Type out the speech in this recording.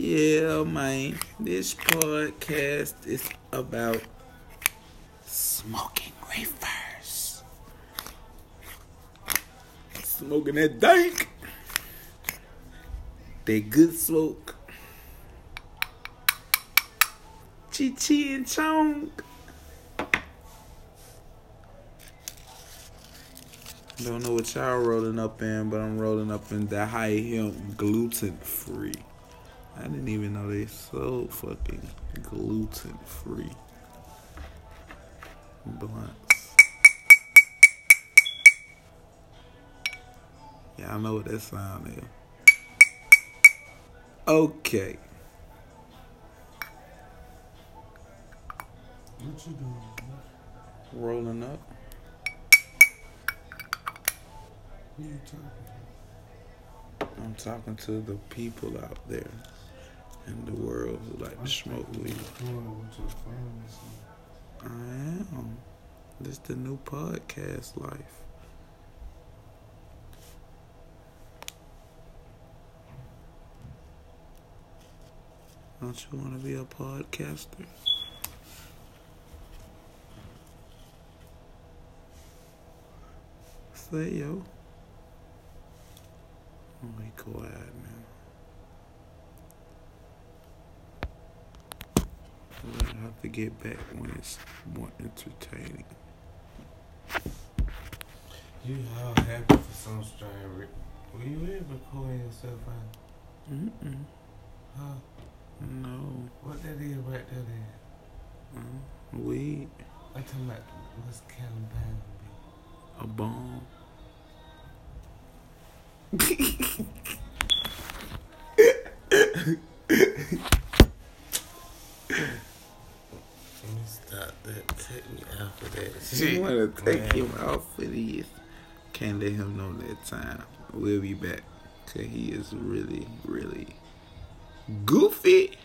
Yeah, man. This podcast is about smoking reefers. Smoking that dank. That good smoke. Cheech and Chong. Don't know what y'all rolling up in, but I'm rolling up in the high hemp gluten free. I didn't even know they so fucking gluten free blunts. Yeah, I know what that sound is. Okay. What you doing? Rolling up. Who you talking? I'm talking to the people out there in the world who like to smoke weed. I am. This the new podcast life. Don't you want to be a podcaster? Say yo. Oh, be quiet, man. Have to get back when it's more entertaining. You all happy for some strange reason. Were you ever recording yourself out? Mm-mm. Huh? No. What that is right there then? Uh, weed. I'm talking about what's down A bomb me stop that. Take me out of that You want to take man. him out for this. Can't let him know that time. We'll be back. Cause he is really, really goofy.